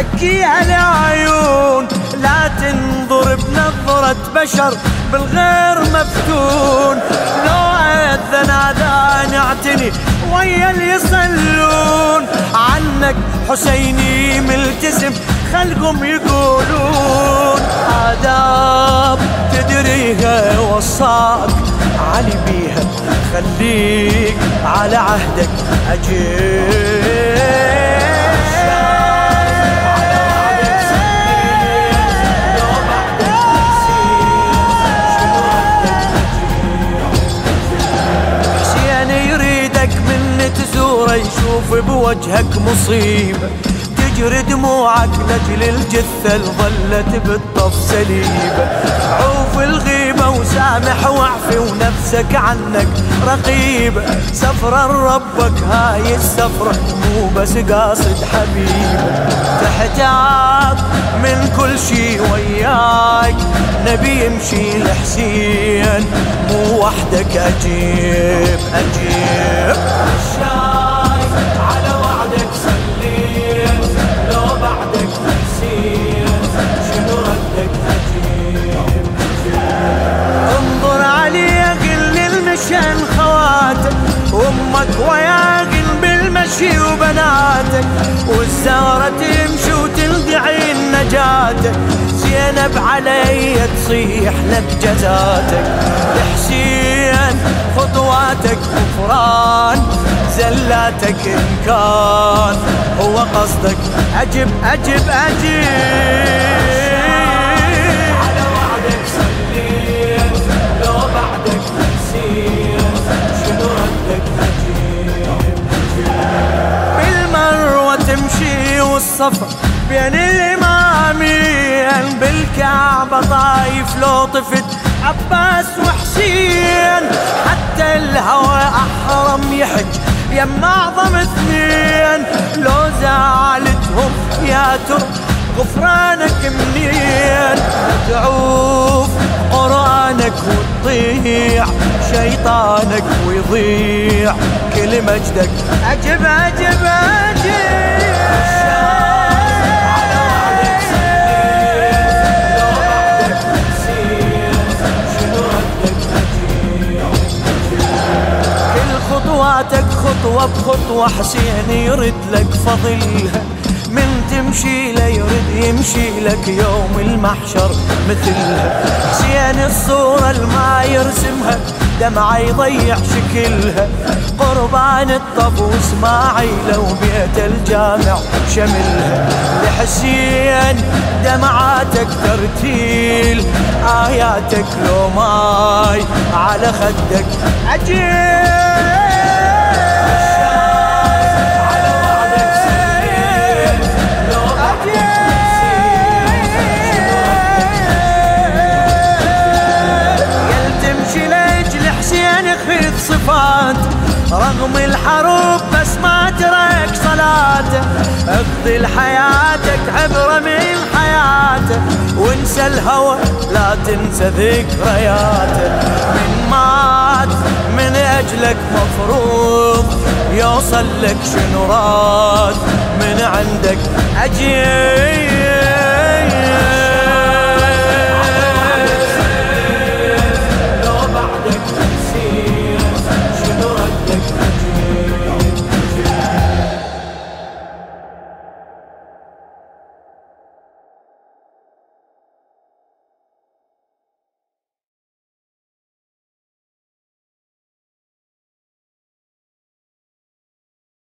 زكيها العيون لا تنظر بنظرة بشر بالغير مفتون. لو أذن أذان اعتني ويا اللي يصلون. عنك حسيني ملتزم خلقهم يقولون. آداب تدريها وصاك علي بيها خليك على عهدك أجيب. يشوف بوجهك مصيبة تجري دموعك لجل الجثة ظلت بالطف سليبة عوف الغيبة وسامح واعفي ونفسك عنك رقيبة سفرة ربك هاي السفرة مو بس قاصد حبيبة تحتاج من كل شي وياك نبي يمشي لحسين مو وحدك أجيب أجيب. أمك وياقن بالمشي وبناتك والزهرة تمشي وتلقعي نجاتك زينب علي تصيح لك جزاتك حسين خطواتك غفران. زلاتك ان كان هو قصدك. أجب أجب اجب الصفا بين الإمامين بالكعبة طايف لو طفت عباس وحسين. حتى الهوى أحرم يحج يم أعظم اثنين. لو زعلتهم يا ترى غفرانك منين؟ تعوف قرآنك وتضيع شيطانك ويضيع. كل مجدك أجب أجب أجب. خطوة بخطوة حسين يرد لك فضلها من تمشي لا يرد يمشي لك يوم المحشر مثلها. حسين الصورة الما يرسمها دمعة يضيع شكلها. قربان الطف واسماعيل وبيت الجامع شملها. لحسين دمعاتك ترتيل آياتك لو ماي على خدك. عجيب! صفات رغم الحروب بس ما ترك صلاته اقضي لحياتك عبرة من حياته وانسى الهوى لا تنسى ذكرياته من مات من أجلك مفروض. يوصل لك شنو راد من عندك أجيب